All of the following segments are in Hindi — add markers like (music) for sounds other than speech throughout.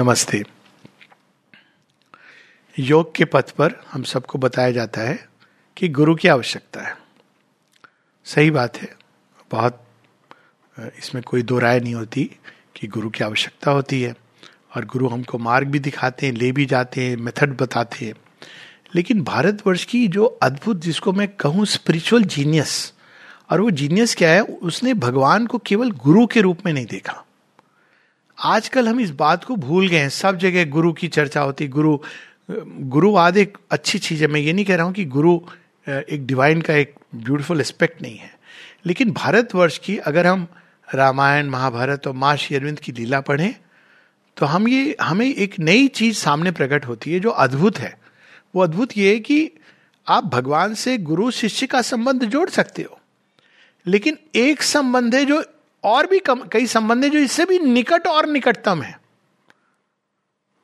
नमस्ते। योग के पथ पर हम सबको बताया जाता है कि गुरु की आवश्यकता है। सही बात है। बहुत, इसमें कोई दो राय नहीं होती कि गुरु की आवश्यकता होती है और गुरु हमको मार्ग भी दिखाते हैं, ले भी जाते हैं, मेथड बताते हैं। लेकिन भारतवर्ष की जो अद्भुत, जिसको मैं कहूँ स्पिरिचुअल जीनियस और वो जीनियस क्या है, उसने भगवान को केवल गुरु के रूप में नहीं देखा। आजकल हम इस बात को भूल गए हैं। सब जगह गुरु की चर्चा होती, गुरु गुरुवाद एक अच्छी चीज़ है। मैं ये नहीं कह रहा हूँ कि गुरु, एक डिवाइन का एक ब्यूटीफुल एस्पेक्ट नहीं है। लेकिन भारतवर्ष की अगर हम रामायण, महाभारत और माँ श्री अरविंद की लीला पढ़ें तो हम ये, हमें एक नई चीज़ सामने प्रकट होती है जो अद्भुत है। वो अद्भुत ये है कि आप भगवान से गुरु, शिष्य का संबंध जोड़ सकते हो। लेकिन एक संबंध है जो और भी कई संबंध है जो इससे भी निकट और निकटतम है।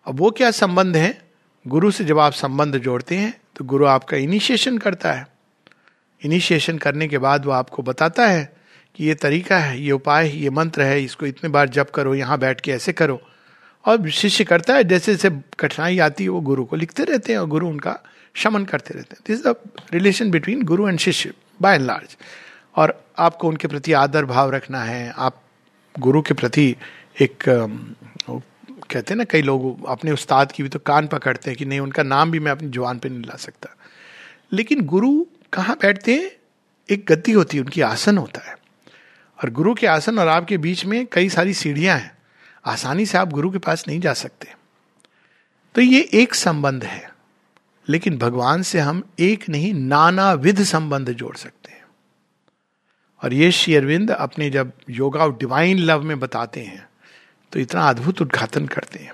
अब वो क्या संबंध है? गुरु से जब आप संबंध जोड़ते हैं तो गुरु आपका इनिशिएशन करता है। इनिशिएशन करने के बाद वो आपको बताता है कि ये तरीका है, ये उपाय है ये मंत्र है, इसको इतने बार जप करो, यहाँ बैठ के ऐसे करो। और शिष्य करता है, जैसे जैसे कठिनाई आती है, वो गुरु को लिखते रहते हैं और गुरु उनका शमन करते रहते हैं। This the relation between guru and shishya by and large और आपको उनके प्रति आदर भाव रखना है। आप गुरु के प्रति एक कहते हैं ना, कई लोग अपने उस्ताद की भी तो कान पकड़ते हैं कि नहीं, उनका नाम भी मैं अपनी ज़ुबान पे नहीं ला सकता। लेकिन गुरु कहाँ बैठते हैं? एक गति होती है, उनकी आसन होता है। और गुरु के आसन और आपके बीच में कई सारी सीढ़ियाँ हैं। आसानी से आप गुरु के पास नहीं जा सकते। तो ये एक संबंध है। लेकिन भगवान से हम एक नहीं नाना विध संबंध जोड़ सकते हैं। और ये श्री अरविंद अपने जब योगा और डिवाइन लव में बताते हैं तो इतना अद्भुत उद्घाटन करते हैं।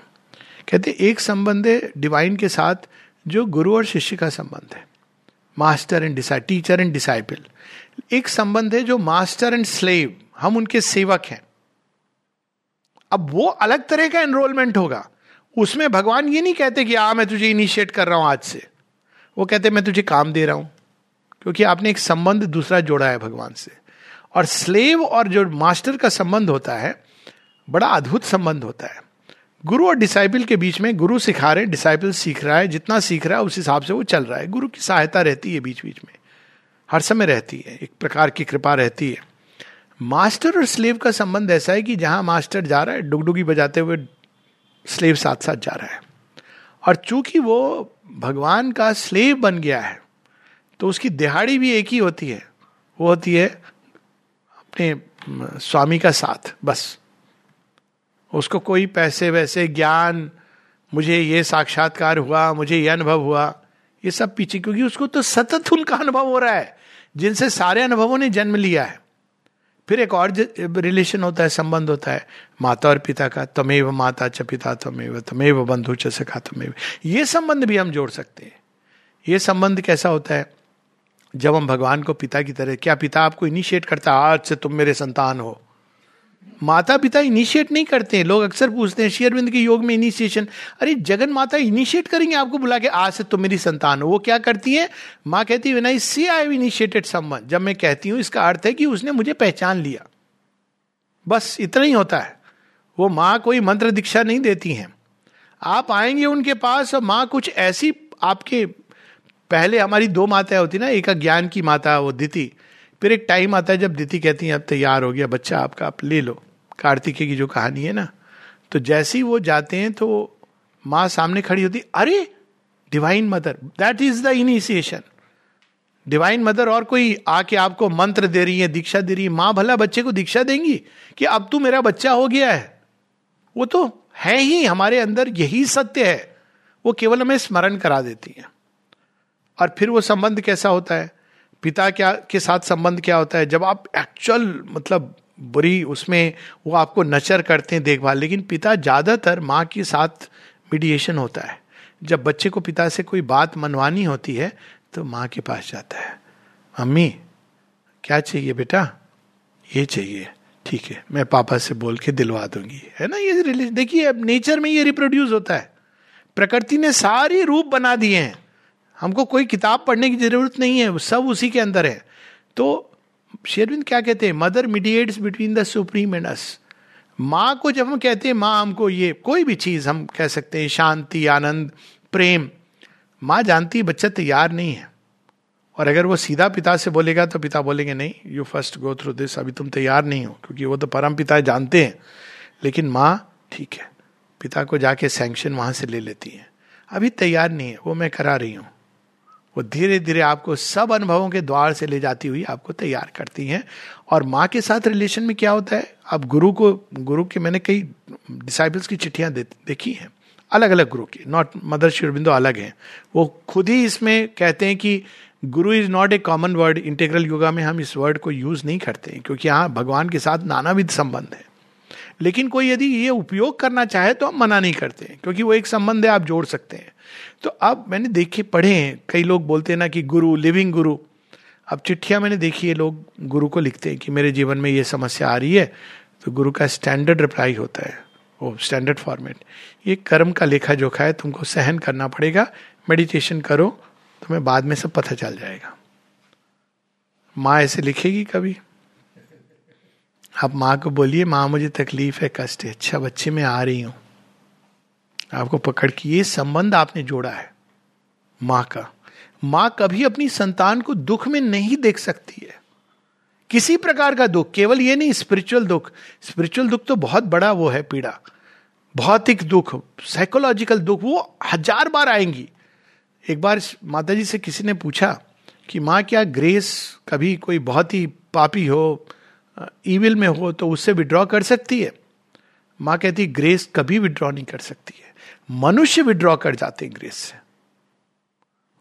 कहते हैं, एक संबंध है डिवाइन के साथ जो गुरु और शिष्य का संबंध है। Master and teacher and disciple एक संबंध है जो मास्टर एंड स्लेव हम उनके सेवक हैं। अब वो अलग तरह का एनरोलमेंट होगा। उसमें भगवान ये नहीं कहते कि, आ, मैं तुझे इनिशिएट कर रहा हूँ आज से। वो कहते मैं तुझे काम दे रहा हूँ, क्योंकि आपने एक संबंध दूसरा जोड़ा है भगवान से। और स्लेव और जो मास्टर का संबंध होता है, बड़ा अद्भुत संबंध होता है। गुरु और डिसाइपल के बीच में गुरु सिखा रहे डिसाइपल सीख रहा है, जितना सीख रहा है, उस हिसाब से वो चल रहा है। गुरु की सहायता रहती है बीच बीच में। हर समय रहती है, एक प्रकार की कृपा रहती है। मास्टर और स्लेव का संबंध ऐसा है कि जहाँ मास्टर जा रहा है, डुगडुगी बजाते हुए स्लेव साथ साथ जा रहा है। और चूँकि वो भगवान का स्लेव बन गया है तो उसकी दिहाड़ी भी एक ही होती है। वो होती है अपने स्वामी का साथ, बस। उसको कोई पैसे वैसे, ज्ञान, मुझे ये साक्षात्कार हुआ, मुझे ये अनुभव हुआ, ये सब पीछे, क्योंकि उसको तो सतत उनका अनुभव हो रहा है, जिनसे सारे अनुभवों ने जन्म लिया है। फिर एक और रिलेशन होता है, संबंध होता है, माता और पिता का, तमेव माता च पिता तमेव तमेव बंधु च सखा तमेव। ये संबंध भी हम जोड़ सकते हैं। ये संबंध कैसा होता है? जब हम भगवान को पिता की तरह, क्या पिता आपको इनिशिएट करता है? आज से तुम मेरे संतान हो। माता पिता इनिशिएट नहीं करते हैं। लोग अक्सर पूछते हैं शेयरविंद के योग में इनिशिएशन अरे जगन माता इनिशिएट करेंगे आपको बुला के? आज से तुम मेरी संतान हो। वो क्या करती है? माँ कहती है आई सी आई इनिशिएटेड समवन जब मैं कहती हूँ, इसका अर्थ है कि उसने मुझे पहचान लिया। बस इतना ही होता है। वो माँ कोई मंत्र दीक्षा नहीं देती हैं। आप आएँगे उनके पास और माँ कुछ ऐसी आपके पहले हमारी दो माताएँ होती ना, एक ज्ञान की माता, वो दिति। फिर एक टाइम आता है जब दिति कहती है, अब तैयार हो गया बच्चा, आपका आप ले लो। कार्तिके की जो कहानी है ना तो जैसे ही वो जाते हैं तो माँ सामने खड़ी होती, अरे divine mother that is the initiation divine mother और कोई आके आपको मंत्र दे रही है, दीक्षा दे रही है, माँ भला बच्चे को दीक्षा देंगी कि अब तू मेरा बच्चा हो गया है। वो तो है ही, हमारे अंदर यही सत्य है। वो केवल हमें स्मरण करा देती है। और फिर वो संबंध कैसा होता है? पिता क्या, के साथ संबंध क्या होता है? जब आप एक्चुअल मतलब बुरी, उसमें वो आपको नचर करते हैं देखभाल, लेकिन पिता ज़्यादातर माँ के साथ मीडिएशन होता है। जब बच्चे को पिता से कोई बात मनवानी होती है तो माँ के पास जाता है। मम्मी, क्या चाहिए बेटा? ये चाहिए। ठीक है, मैं पापा से बोल के दिलवा दूँगी। है ना ये रिलेशन देखिए, अब नेचर में ये रिप्रोड्यूस होता है। प्रकृति ने सारी रूप बना दिए हैं। हमको कोई किताब पढ़ने की ज़रूरत नहीं है, सब उसी के अंदर है। तो शेरविंद क्या कहते हैं? Mother mediates between the supreme and us माँ को जब हम कहते हैं, माँ हमको ये कोई भी चीज़ हम कह सकते हैं, शांति, आनंद, प्रेम, माँ जानती है, बच्चा तैयार नहीं है। और अगर वो सीधा पिता से बोलेगा तो पिता बोलेंगे, नहीं you first go through this अभी तुम तैयार नहीं हो। क्योंकि वो तो परम पिता जानते हैं। लेकिन माँ ठीक है, पिता को जाके सैंक्शन वहाँ से ले लेती है। अभी तैयार नहीं है, वो मैं करा रही हूँ। वो धीरे धीरे आपको सब अनुभवों के द्वार से ले जाती हुई आपको तैयार करती हैं। और माँ के साथ रिलेशन में क्या होता है? अब गुरु को गुरु के मैंने कई डिसाइबल्स की चिट्ठियाँ दे, देखी हैं। अलग अलग गुरु की नॉट मदर शिवबिंदो अलग हैं। वो खुद ही इसमें कहते हैं कि guru is not a common word integral yoga में हम इस वर्ड को यूज़ नहीं करते हैं क्योंकि यहाँ भगवान के साथ नानाविध संबंध है। लेकिन कोई यदि ये उपयोग करना चाहे तो हम मना नहीं करते क्योंकि वो एक संबंध है, आप जोड़ सकते हैं। तो अब मैंने देखे, पढ़े हैं, कई लोग बोलते हैं ना कि गुरु लिविंग गुरु। अब चिट्ठियाँ मैंने देखी है लोग गुरु को लिखते हैं कि मेरे जीवन में ये समस्या आ रही है तो गुरु का स्टैंडर्ड रिप्लाई होता है, वो स्टैंडर्ड फॉर्मेट ये कर्म का लेखा जोखा है, तुमको सहन करना पड़ेगा मेडिटेशन करो, तुम्हें बाद में सब पता चल जाएगा। माँ ऐसे लिखेगी कभी? आप माँ को बोलिए, माँ, मुझे तकलीफ़ है कष्ट है। अच्छा बच्चे में आ रही हूँ। आपको पकड़ के ये संबंध आपने जोड़ा है माँ का। माँ कभी अपनी संतान को दुख में नहीं देख सकती है। किसी प्रकार का दुख, केवल ये नहीं स्पिरिचुअल दुख। स्पिरिचुअल दुख तो बहुत बड़ा वो है पीड़ा। भौतिक दुख साइकोलॉजिकल दुख, वो हज़ार बार आएँगी। एक बार माता जी से किसी ने पूछा कि माँ, क्या ग्रेस कभी कोई बहुत ही पापी हो ईविल में हो तो उससे विड्रॉ कर सकती है। माँ कहती ग्रेस कभी विड्रॉ नहीं कर सकती है। मनुष्य विड्रॉ कर जाते हैं ग्रेस से।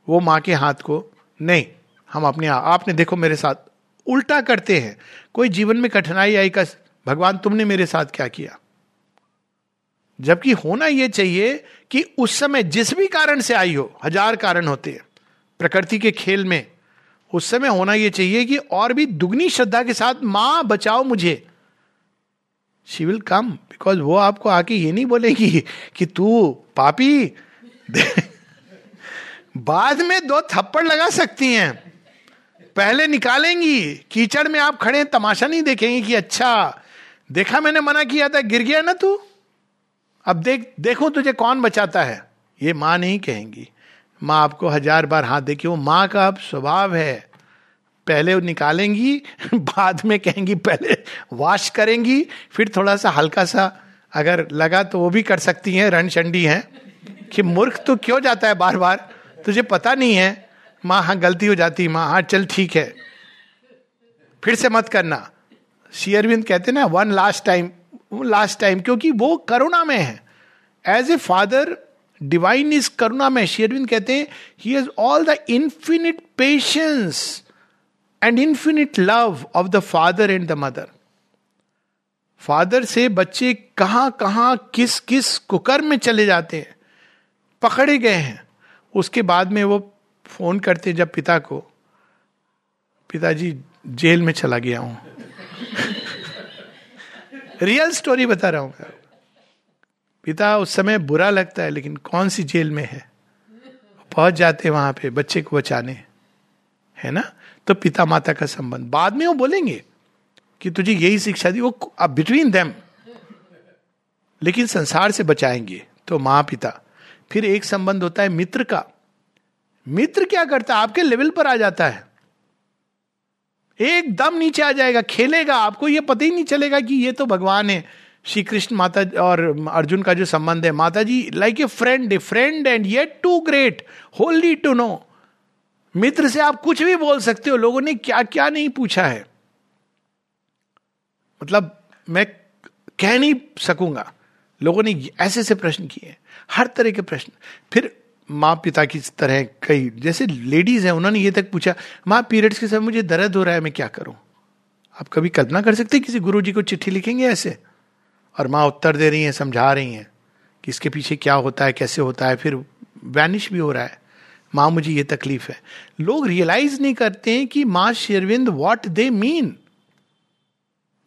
वो माँ के हाथ को नहीं हम अपने आ, आपने देखो मेरे साथ उल्टा करते हैं। कोई जीवन में कठिनाई आई का भगवान तुमने मेरे साथ क्या किया? जबकि होना यह चाहिए कि उस समय जिस भी कारण से आई हो हज़ार कारण होते हैं। प्रकृति के खेल में उस समय होना यह चाहिए कि और भी दुगनी श्रद्धा के साथ, माँ, बचाओ मुझे। शी विल कम बिकॉज़ वो आपको आके ये नहीं बोलेगी कि तू पापी? (laughs) बाद में दो थप्पड़ लगा सकती हैं। पहले निकालेंगी, कीचड़ में आप खड़े तमाशा नहीं देखेंगे कि अच्छा देखा मैंने मना किया था, गिर गया ना तू? अब देख, देखो तुझे कौन बचाता है? ये माँ नहीं कहेंगी। माँ आपको हज़ार बार हाथ देखी वो माँ, का अब स्वभाव है। पहले निकालेंगी, (laughs) बाद में कहेंगी, पहले वॉश करेंगी, फिर थोड़ा सा हल्का सा अगर लगा तो वो भी कर सकती हैं रण चंडी हैं। कि मूर्ख तो क्यों जाता है बार बार तुझे पता नहीं है। माँ हाँ गलती हो जाती माँ हाँ चल ठीक है। फिर से मत करना। शेयरविंद कहते ना one last time last time क्योंकि वो करुणा में है। As a father divine is करुणा में शेयरविंद कहते हैं he has all the infinite patience and infinite love of the father and the mother father से बच्चे कहाँ कहाँ, किस किस कुकर में चले जाते हैं, पकड़े गए हैं। उसके बाद में वो फ़ोन करते हैं जब पिता को, पिताजी जेल में चला गया हूँ। रियल स्टोरी बता रहा हूँ पिता उस समय बुरा लगता है, लेकिन कौन सी जेल में है? पहुँच जाते वहाँ पे, बच्चे को बचाने। है ना? तो पिता माता का संबंध। बाद में वो बोलेंगे कि तुझे यही शिक्षा दी, वो अब बिटवीन देम लेकिन संसार से बचाएँगे तो माँ पिता। फिर एक संबंध होता है मित्र का। मित्र क्या करता है? आपके लेवल पर आ जाता है। एकदम नीचे आ जाएगा, खेलेगा। आपको ये पता ही नहीं चलेगा कि ये तो भगवान है। श्री कृष्ण माता और अर्जुन का जो संबंध है माता जी like a friend a friend and yet too great holy to know मित्र से आप कुछ भी बोल सकते हो, लोगों ने क्या क्या नहीं पूछा है। मतलब मैं कह नहीं सकूँगा। लोगों ने ऐसे ऐसे प्रश्न किए हर तरह के प्रश्न। फिर माँ पिता की तरह कई, जैसे लेडीज़ हैं, उन्होंने ये तक पूछा, माँ पीरियड्स के समय मुझे दर्द हो रहा है, मैं क्या करूँ? आप कभी कल्पना कर सकते किसी गुरु जी को चिट्ठी लिखेंगे ऐसे? और माँ उत्तर दे रही हैं, समझा रही हैं कि इसके पीछे क्या होता है, कैसे होता है, फिर वैनिश भी हो रहा है। माँ मुझे ये तकलीफ़ है। लोग रियलाइज़ नहीं करते हैं कि माँ शेरविंद वॉट दे मीन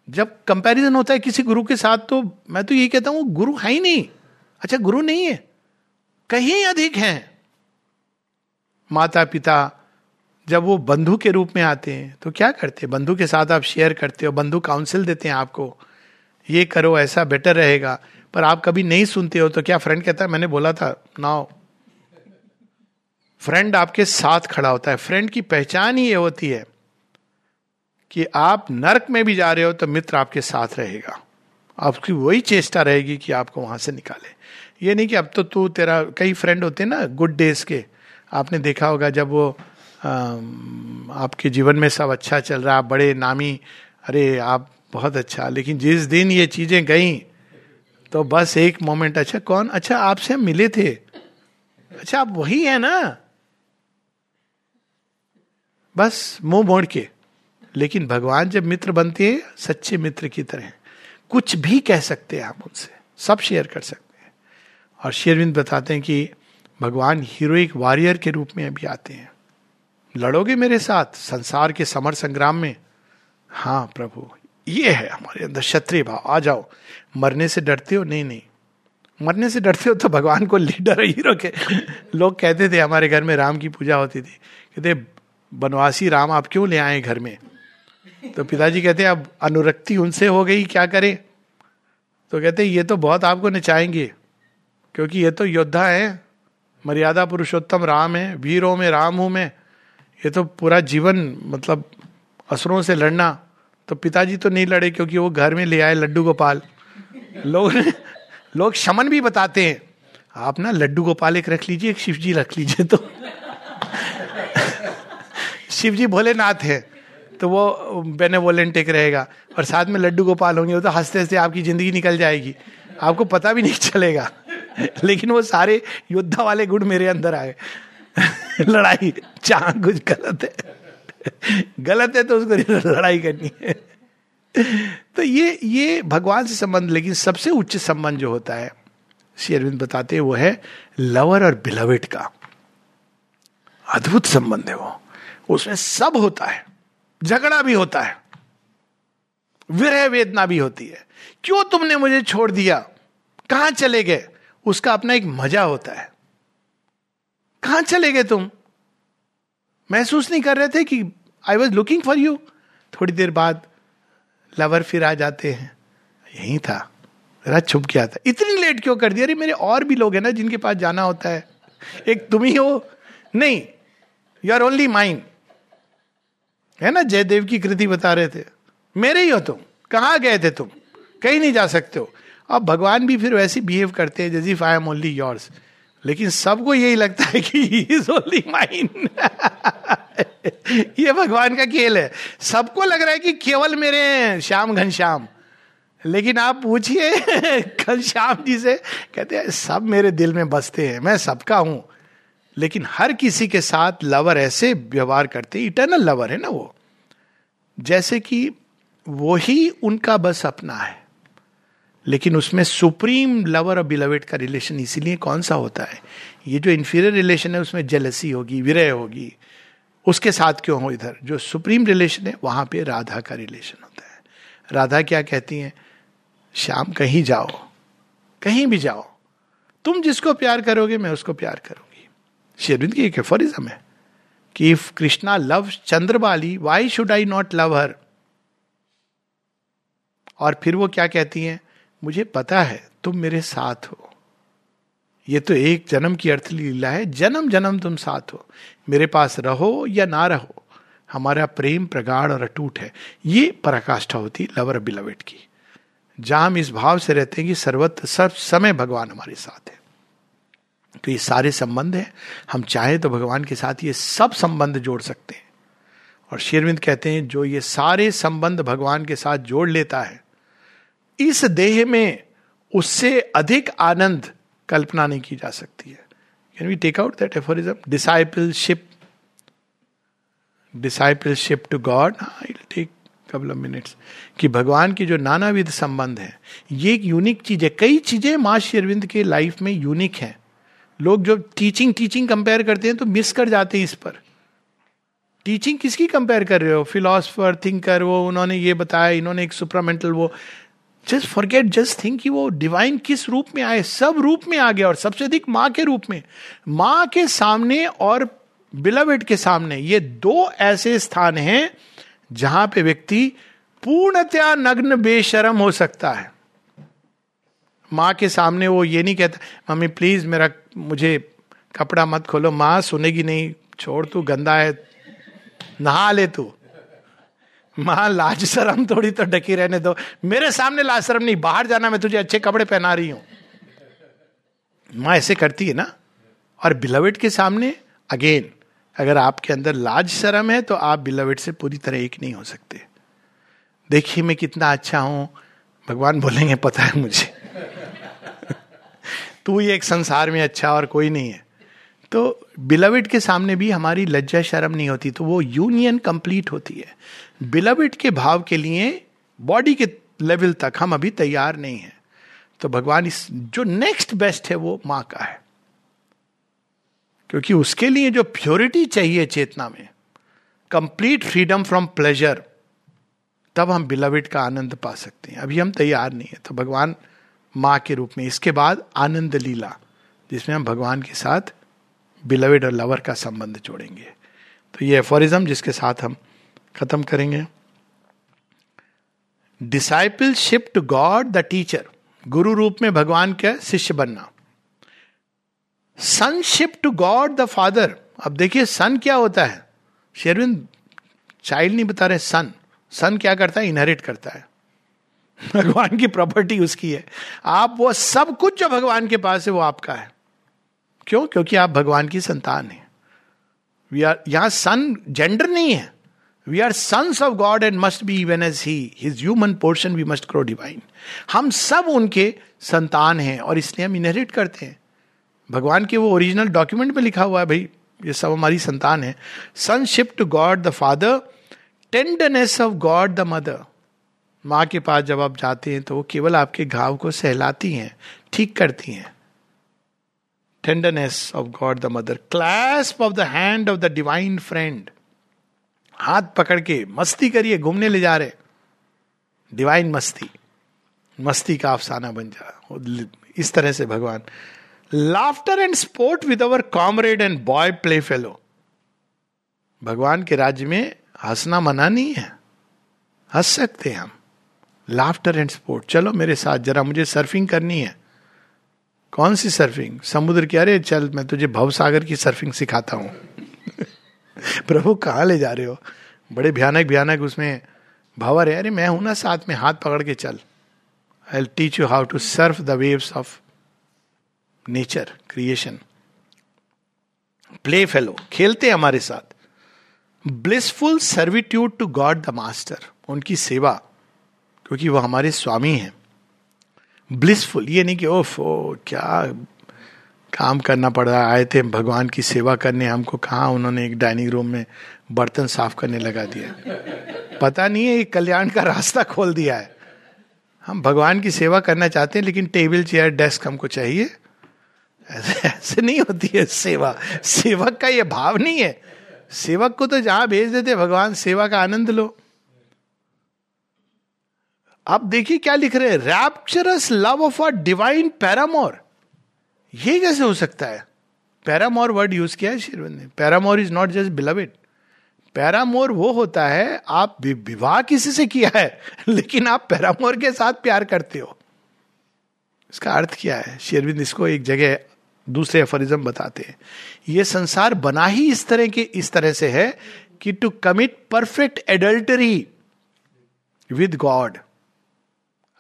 जब कंपैरिजन होता है किसी गुरु के साथ तो मैं तो यही कहता हूँ, गुरु है ही नहीं। अच्छा गुरु नहीं है। कहीं अधिक हैं। माता पिता जब वो बंधु के रूप में आते हैं तो क्या करते हैं? बंधु के साथ आप शेयर करते हो, बंधु काउंसिल देते हैं आपको। ये करो ऐसा बेटर रहेगा। पर आप कभी नहीं सुनते हो तो क्या फ्रेंड कहता है मैंने बोला था नाउ। फ्रेंड आपके साथ खड़ा होता है। फ्रेंड की पहचान ही ये होती है कि आप नरक में भी जा रहे हो तो मित्र आपके साथ रहेगा। आपकी वही चेष्टा रहेगी कि आपको वहाँ से निकाले। ये नहीं कि अब तो तू तेरा कई फ्रेंड होते हैं ना गुड डेज़ के। आपने देखा होगा जब वो आ, आपके जीवन में सब अच्छा चल रहा बड़े नामी अरे आप बहुत अच्छा लेकिन जिस दिन ये चीज़ें गई तो बस एक मोमेंट अच्छा कौन? अच्छा आपसे हम मिले थे। अच्छा आप वही है ना? बस मुँह मोड़ के। लेकिन भगवान जब मित्र बनते हैं, सच्चे मित्र की तरह। कुछ भी कह सकते हैं आप उनसे। सब शेयर कर सकते हैं। और शेरविंद बताते हैं कि भगवान हीरोइक वॉरियर के रूप में अभी आते हैं। लड़ोगे मेरे साथ संसार के समर संग्राम में? हाँ प्रभु ये है हमारे अंदर क्षत्रिय भाव। आ जाओ। मरने से डरते हो? नहीं नहीं। मरने से डरते हो तो भगवान को लीडर हीरो के लोग कहते थे, हमारे घर में राम की पूजा होती थी। कहते, बनवासी राम, आप क्यों ले आए घर में? तो पिताजी कहते, अब अनुरक्ति उनसे हो गई, क्या करें? तो कहते, ये तो बहुत आपको नचाएँगे, क्योंकि ये तो योद्धा है। मर्यादा पुरुषोत्तम राम है, वीरों में राम हूँ मैं। ये तो पूरा जीवन मतलब असुरों से लड़ना तो पिताजी तो नहीं लड़े क्योंकि वो घर में ले आए लड्डू गोपाल। लोग लोग शमन भी बताते हैं, आप ना लड्डू गोपाल एक रख लीजिए, एक शिव जी रख लीजिए तो। शिव जी भोलेनाथ है तो वो बेनेवोलेंट रहेगा, और साथ में लड्डू गोपाल होंगे, वो तो हँसते हँसते आपकी ज़िंदगी निकल जाएगी, आपको पता भी नहीं चलेगा। लेकिन वो सारे योद्धा वाले गुण मेरे अंदर आए। लड़ाई चाह कुछ गलत है। गलत है तो उसको (laughs) लड़ाई करनी है। तो ये ये भगवान से संबंध, लेकिन सबसे उच्च संबंध जो होता है, श्री अरविंद बताते हैं, वो है लवर और बिलवेट का। अद्भुत संबंध है वो। उसमें सब होता है। झगड़ा भी होता है। विरह वेदना भी होती है। क्यों तुमने मुझे छोड़ दिया? कहाँ चले गए? उसका अपना एक मज़ा होता है। कहाँ चले गए तुम? महसूस नहीं कर रहे थे कि I was looking for you थोड़ी देर बाद लवर फिर आ जाते हैं। यही था। जरा छुप गया था। इतनी लेट क्यों कर दिया? अरे, मेरे और भी लोग हैं ना जिनके पास जाना होता है। एक तुम ही हो। नहीं यू आर ओनली माइंड है ना? जयदेव की कृति बता रहे थे। मेरे ही हो तुम। कहाँ गए थे तुम? कहीं नहीं जा सकते हो। अब भगवान भी फिर वैसे बिहेव करते हैं, जैसे आई एम ओनली योर्स लेकिन सबको यही लगता है कि इज़ ओनली माइन ये भगवान का खेल है। सबको लग रहा है कि केवल मेरे श्याम घनश्याम लेकिन आप पूछिए घनश्याम जी से कहते हैं, सब मेरे दिल में बसते हैं, मैं सबका हूँ। लेकिन हर किसी के साथ लवर ऐसे व्यवहार करते इटर्नल लवर है ना वो। जैसे कि वो ही उनका बस अपना है। लेकिन उसमें सुप्रीम लवर और बिलवेट का रिलेशन इसीलिए कौन सा होता है? ये जो इंफीरियर रिलेशन है, उसमें जेलसी होगी विरय होगी। उसके साथ क्यों हो इधर? जो सुप्रीम रिलेशन है, वहाँ पे राधा का रिलेशन होता है। राधा क्या कहती हैं? शाम कहीं जाओ। कहीं भी जाओ। तुम जिसको प्यार करोगे, मैं उसको प्यार करूँगी। शेरविंद की एक एफोरिज्म है कि if Krishna love Chandrabali why should I not love her और फिर वो क्या कहती हैं? मुझे पता है तुम मेरे साथ हो। ये तो एक जन्म की अर्थ लीला है। जन्म जन्म तुम साथ हो। मेरे पास रहो या ना रहो, हमारा प्रेम प्रगाढ़ और अटूट है। ये पराकाष्ठा होती लवर बिलवेट की। जहाँ हम इस भाव से रहते हैं कि सर्वत्र सर्व समय भगवान हमारे साथ है। तो ये सारे संबंध हैं। हम चाहे तो भगवान के साथ ये सब संबंध जोड़ सकते हैं। और शेरविंद कहते हैं, जो ये सारे संबंध भगवान के साथ जोड़ लेता है इस देह में उससे अधिक आनंद कल्पना नहीं की जा सकती है। Can we take out that aphorism discipleship discipleship to God I take couple of minutes कि भगवान के जो नानाविध संबंध है, ये एक यूनिक चीज़ है। कई चीज़ें माँ शेरविंद के लाइफ में यूनिक हैं। लोग जो टीचिंग टीचिंग कंपेयर करते हैं तो मिस कर जाते हैं इस पर। टीचिंग किसकी कंपेयर कर रहे हो? फिलोसफर थिंकर वो उन्होंने ये बताया, इन्होंने एक सुपरामेंटल वो जस्ट फॉरगेट जस्ट थिंक कि वो डिवाइन किस रूप में आए, सब रूप में आ गया और सबसे अधिक माँ के रूप में। माँ के सामने और बिलवेट के सामने, ये दो ऐसे स्थान हैं जहाँ पे व्यक्ति पूर्णतया नग्न, बेशरम हो सकता है। माँ के सामने वो ये नहीं कहता, मम्मी प्लीज़ मेरा, मुझे कपड़ा मत खोलो, माँ सुनेगी नहीं, छोड़ तू, गंदा है, नहा ले तू। माँ, लाज शर्म थोड़ी तो ढकी रहने दो। मेरे सामने लाज शर्म नहीं, बाहर जाना मैं तुझे अच्छे कपड़े पहना रही हूँ। माँ, ऐसे करती है ना? और बिलवेट के सामने अगेन अगर आपके अंदर लाज शर्म है तो आप बिलवेट से पूरी तरह एक नहीं हो सकते। देखिए मैं कितना अच्छा हूँ। भगवान बोलेंगे, पता है मुझे। (laughs) तू ही एक संसार में अच्छा और कोई नहीं है। तो बिलविड के सामने भी हमारी लज्जा शर्म नहीं होती तो वो यूनियन कंप्लीट होती है। बिलविड के भाव के लिए बॉडी के लेवल तक हम अभी तैयार नहीं है। तो भगवान इस, जो नेक्स्ट बेस्ट है, वो माँ का है। क्योंकि उसके लिए जो प्योरिटी चाहिए चेतना में कंप्लीट फ्रीडम फ्रॉम प्लेजर तब हम बिलविड का आनंद पा सकते हैं। अभी हम तैयार नहीं है। तो भगवान माँ के रूप में, इसके बाद आनंद लीला, जिसमें हम भगवान के साथ बिलविड और लवर का संबंध जोड़ेंगे। तो ये एफोरिज्म जिसके साथ हम खत्म करेंगे। Discipleship to God the teacher गुरु रूप में भगवान का शिष्य बनना। Sonship to God the father अब देखिए सन क्या होता है? शेरविंद चाइल्ड नहीं बता रहे सन सन क्या करता है? इनहेरिट करता है। (laughs) भगवान की प्रॉपर्टी उसकी है। आप वो सब कुछ जो भगवान के पास है, वो आपका है। क्यों? क्योंकि आप भगवान की संतान हैं। वी आर यहाँ सन जेंडर नहीं है। We are sons of God and must be even as he his human portion we must grow divine हम सब उनके संतान हैं और इसलिए हम इनहेरिट करते हैं। भगवान के वो ओरिजिनल डॉक्यूमेंट में लिखा हुआ है, भाई, ये सब हमारी संतान है। Sonship to God the father tenderness of God the mother माँ के पास जब आप जाते हैं तो वो केवल आपके घाव को सहलाती हैं, ठीक करती हैं। Tenderness of God the mother clasp of the hand of the divine friend हाथ पकड़ के मस्ती करिए, घूमने ले जा रहे। डिवाइन मस्ती। मस्ती का अफसाना बन जा। इस तरह से भगवान। Laughter and sport with our comrade and boy play fellow भगवान के राज्य में हंसना मना नहीं है। हंस सकते हैं हम। लाफ्टर एंड स्पोर्ट चलो मेरे साथ, जरा मुझे सर्फिंग करनी है। कौन सी सर्फिंग समुद्र की? अरे चल, मैं तुझे भव सागर की सर्फिंग सिखाता हूँ। (laughs) प्रभु, कहाँ ले जा रहे हो? बड़े भयानक भयानक उसमें भवर है। अरे मैं हूँ ना साथ में, हाथ पकड़ के चल। I teach you how to surf the waves of nature creation play fellow खेलते हमारे साथ। Blissful servitude to God the master उनकी सेवा, क्योंकि वो हमारे स्वामी हैं। ब्लिसफुल ये नहीं कि, ओफ, ओ, क्या काम करना पड़ रहा आए थे, भगवान की सेवा करने, हमको कहा उन्होंने एक डाइनिंग रूम में बर्तन साफ़ करने लगा दिया? पता नहीं है ये कल्याण का रास्ता खोल दिया है। हम भगवान की सेवा करना चाहते हैं, लेकिन टेबल, चेयर, डेस्क हमको चाहिए। ऐसे ऐसे नहीं होती है सेवा। सेवक का ये भाव नहीं है। सेवक को तो जहाँ भेज देते, भगवान सेवा का आनंद लो। आप देखिए क्या लिख रहे हैं? Rapturous love of a divine paramour ये कैसे हो सकता है? पैरामोर वर्ड यूज़ किया है शिरवंत ने। Paramour is not just beloved paramour वो होता है, आप विवाह किसी से किया है, लेकिन आप पैरामोर के साथ प्यार करते हो। इसका अर्थ क्या है? शेरविंद इसको एक जगह, दूसरे अफरिज्म बताते हैं। ये संसार बना ही इस तरह के, इस तरह से है कि to commit perfect adultery with God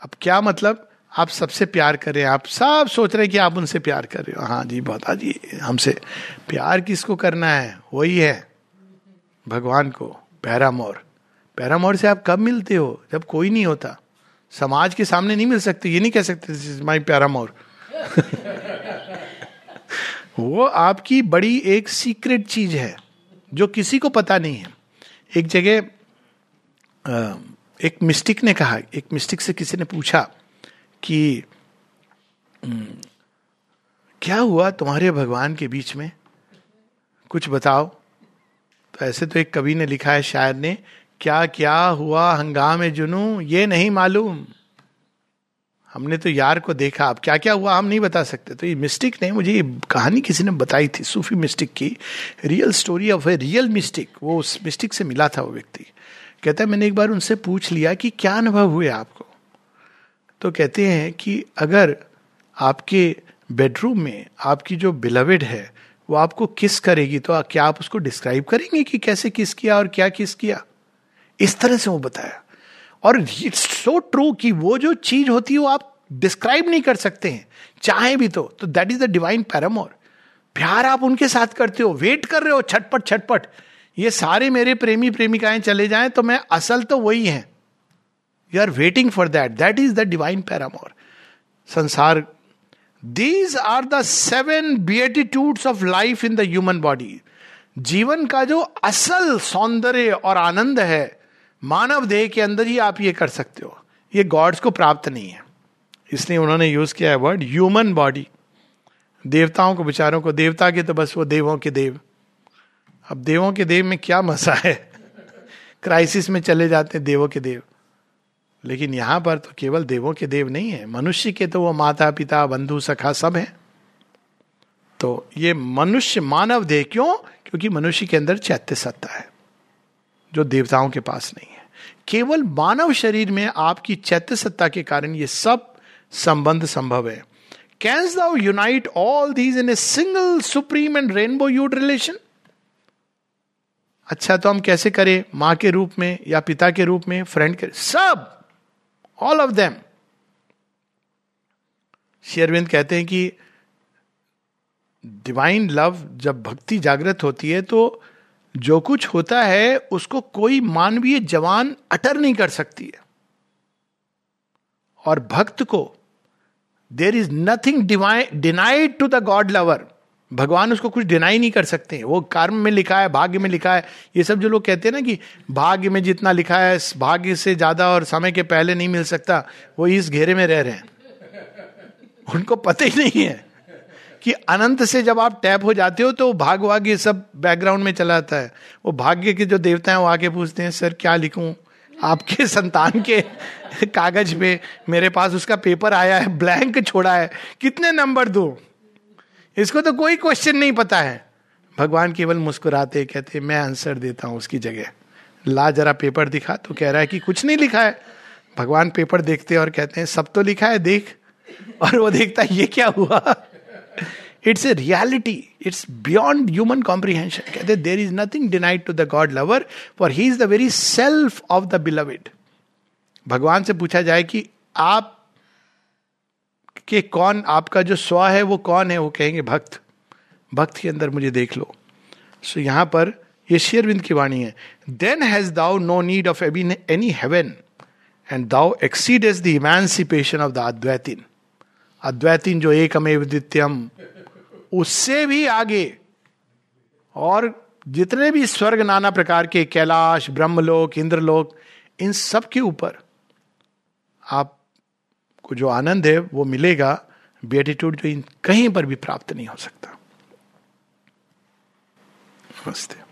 अब क्या मतलब? आप सबसे प्यार कर रहे हैं। आप सब सोच रहे हैं कि आप उनसे प्यार कर रहे हो। हाँ जी बता जी, हमसे प्यार किसको करना है? वही है, भगवान को, पैरामोर। पैरामोर से आप कब मिलते हो? जब कोई नहीं होता। समाज के सामने नहीं मिल सकते। ये नहीं कह सकते दिस इज़ माई पैरामोर. (laughs) वो आपकी बड़ी एक सीक्रेट चीज़ है, जो किसी को पता नहीं है। एक जगह एक मिस्टिक ने कहा, एक मिस्टिक से किसी ने पूछा कि क्या हुआ तुम्हारे भगवान के बीच में? कुछ बताओ। तो ऐसे तो एक कवि ने लिखा है शायर ने, क्या क्या हुआ हंगामे जुनू, ये नहीं मालूम। हमने तो यार को देखा, अब क्या क्या हुआ हम नहीं बता सकते। तो ये मिस्टिक ने, मुझे ये कहानी किसी ने बताई थी, सूफी मिस्टिक की, real story of a real mystic, वो उस मिस्टिक से मिला था वो व्यक्ति। कहता है, मैंने एक बार उनसे पूछ लिया कि क्या अनुभव हुए आपको? तो कहते हैं कि अगर आपके बेडरूम में आपकी जो बिलवेड है, वो आपको किस करेगी? तो क्या आप उसको डिस्क्राइब करेंगे कि कैसे किस किया और क्या किस किया? इस तरह से वो बताया। और इट्स सो ट्रू कि वो जो चीज़ होती है, वो आप डिस्क्राइब नहीं कर सकते हैं। चाहे भी तो। That is the divine paramour प्यार आप उनके साथ करते हो वेट कर रहे हो, छटपट छटपट। ये सारे मेरे प्रेमी प्रेमिकाएँ चले जाएँ तो मैं असल तो वही है। You are waiting for that that is the divine paramour संसार these are the seven beatitudes of life in the human body जीवन का जो असल सौंदर्य और आनंद है, मानव देह के अंदर ही आप ये कर सकते हो। ये गॉड्स को प्राप्त नहीं है। इसलिए उन्होंने यूज़ किया है वर्ड ह्यूमन बॉडी देवताओं को विचारों को, देवता के तो बस वो देवों के देव। अब देवों के देव में क्या मज़ा है? क्राइसिस में चले जाते हैं देवों के देव। लेकिन यहाँ पर तो केवल देवों के देव नहीं है, मनुष्य के तो वो माता पिता बंधु, सखा सब है। तो ये मनुष्य मानव देह क्यों? क्योंकि मनुष्य के अंदर चैत्य सत्ता है, जो देवताओं के पास नहीं है। केवल मानव शरीर में आपकी चैत्य सत्ता के कारण ये सब संबंध संभव है। Canst thou unite all these in a single supreme and rainbow hued relation अच्छा तो हम कैसे करें? माँ के रूप में या पिता के रूप में फ्रेंड के सब! ऑल ऑफ़ देम शेरविंद कहते हैं कि डिवाइन लव जब भक्ति जागृत होती है तो जो कुछ होता है, उसको कोई मानवीय जवान अटर नहीं कर सकती है। और भक्त को there is nothing denied to the God lover भगवान उसको कुछ डिनाई नहीं कर सकते वो कर्म में लिखा है, भाग्य में लिखा है। ये सब जो लोग कहते हैं ना कि भाग्य में जितना लिखा है भाग्य से ज़्यादा और समय के पहले नहीं मिल सकता, वो इस घेरे में रह रहे हैं। उनको पता ही नहीं है कि अनंत से जब आप टैप हो जाते हो तो भाग वाग ये सब बैकग्राउंड में चला आता है। वो भाग्य के जो देवता हैं, वो आके पूछते हैं, सर, क्या लिखूं? आपके (laughs) संतान के कागज़ पे मेरे पास उसका पेपर आया है ब्लैंक छोड़ा है। कितने नंबर दो? इसको तो कोई क्वेश्चन नहीं पता है। भगवान केवल मुस्कुराते, कहते, मैं आंसर देता हूँ उसकी जगह। ला जरा पेपर दिखा तो कह रहा है कि कुछ नहीं लिखा है। भगवान पेपर देखते और कहते हैं, सब तो लिखा है, देख। और वो देखता है, ये क्या हुआ? It's a reality it's beyond human comprehension कहते there is nothing denied to the God lover for he is the very self of the beloved भगवान से पूछा जाए कि आप के कौन आपका जो स्व है वो कौन है? वो कहेंगे भक्त। भक्त के अंदर मुझे देख लो। सो so, यहाँ पर ये शेयरविंद की वाणी है। Then hast thou no need of any heaven and thou exceed is the emancipation of the Advaitin Advaitin जो एक अमेव द्वितीयम उससे भी आगे और जितने भी स्वर्ग नाना प्रकार के कैलाश ब्रह्मलोक इंद्रलोक इन सब के ऊपर आप को जो आनंद है, वो मिलेगा। बेटिट्यूड जो कहीं पर भी प्राप्त नहीं हो सकता। नमस्ते।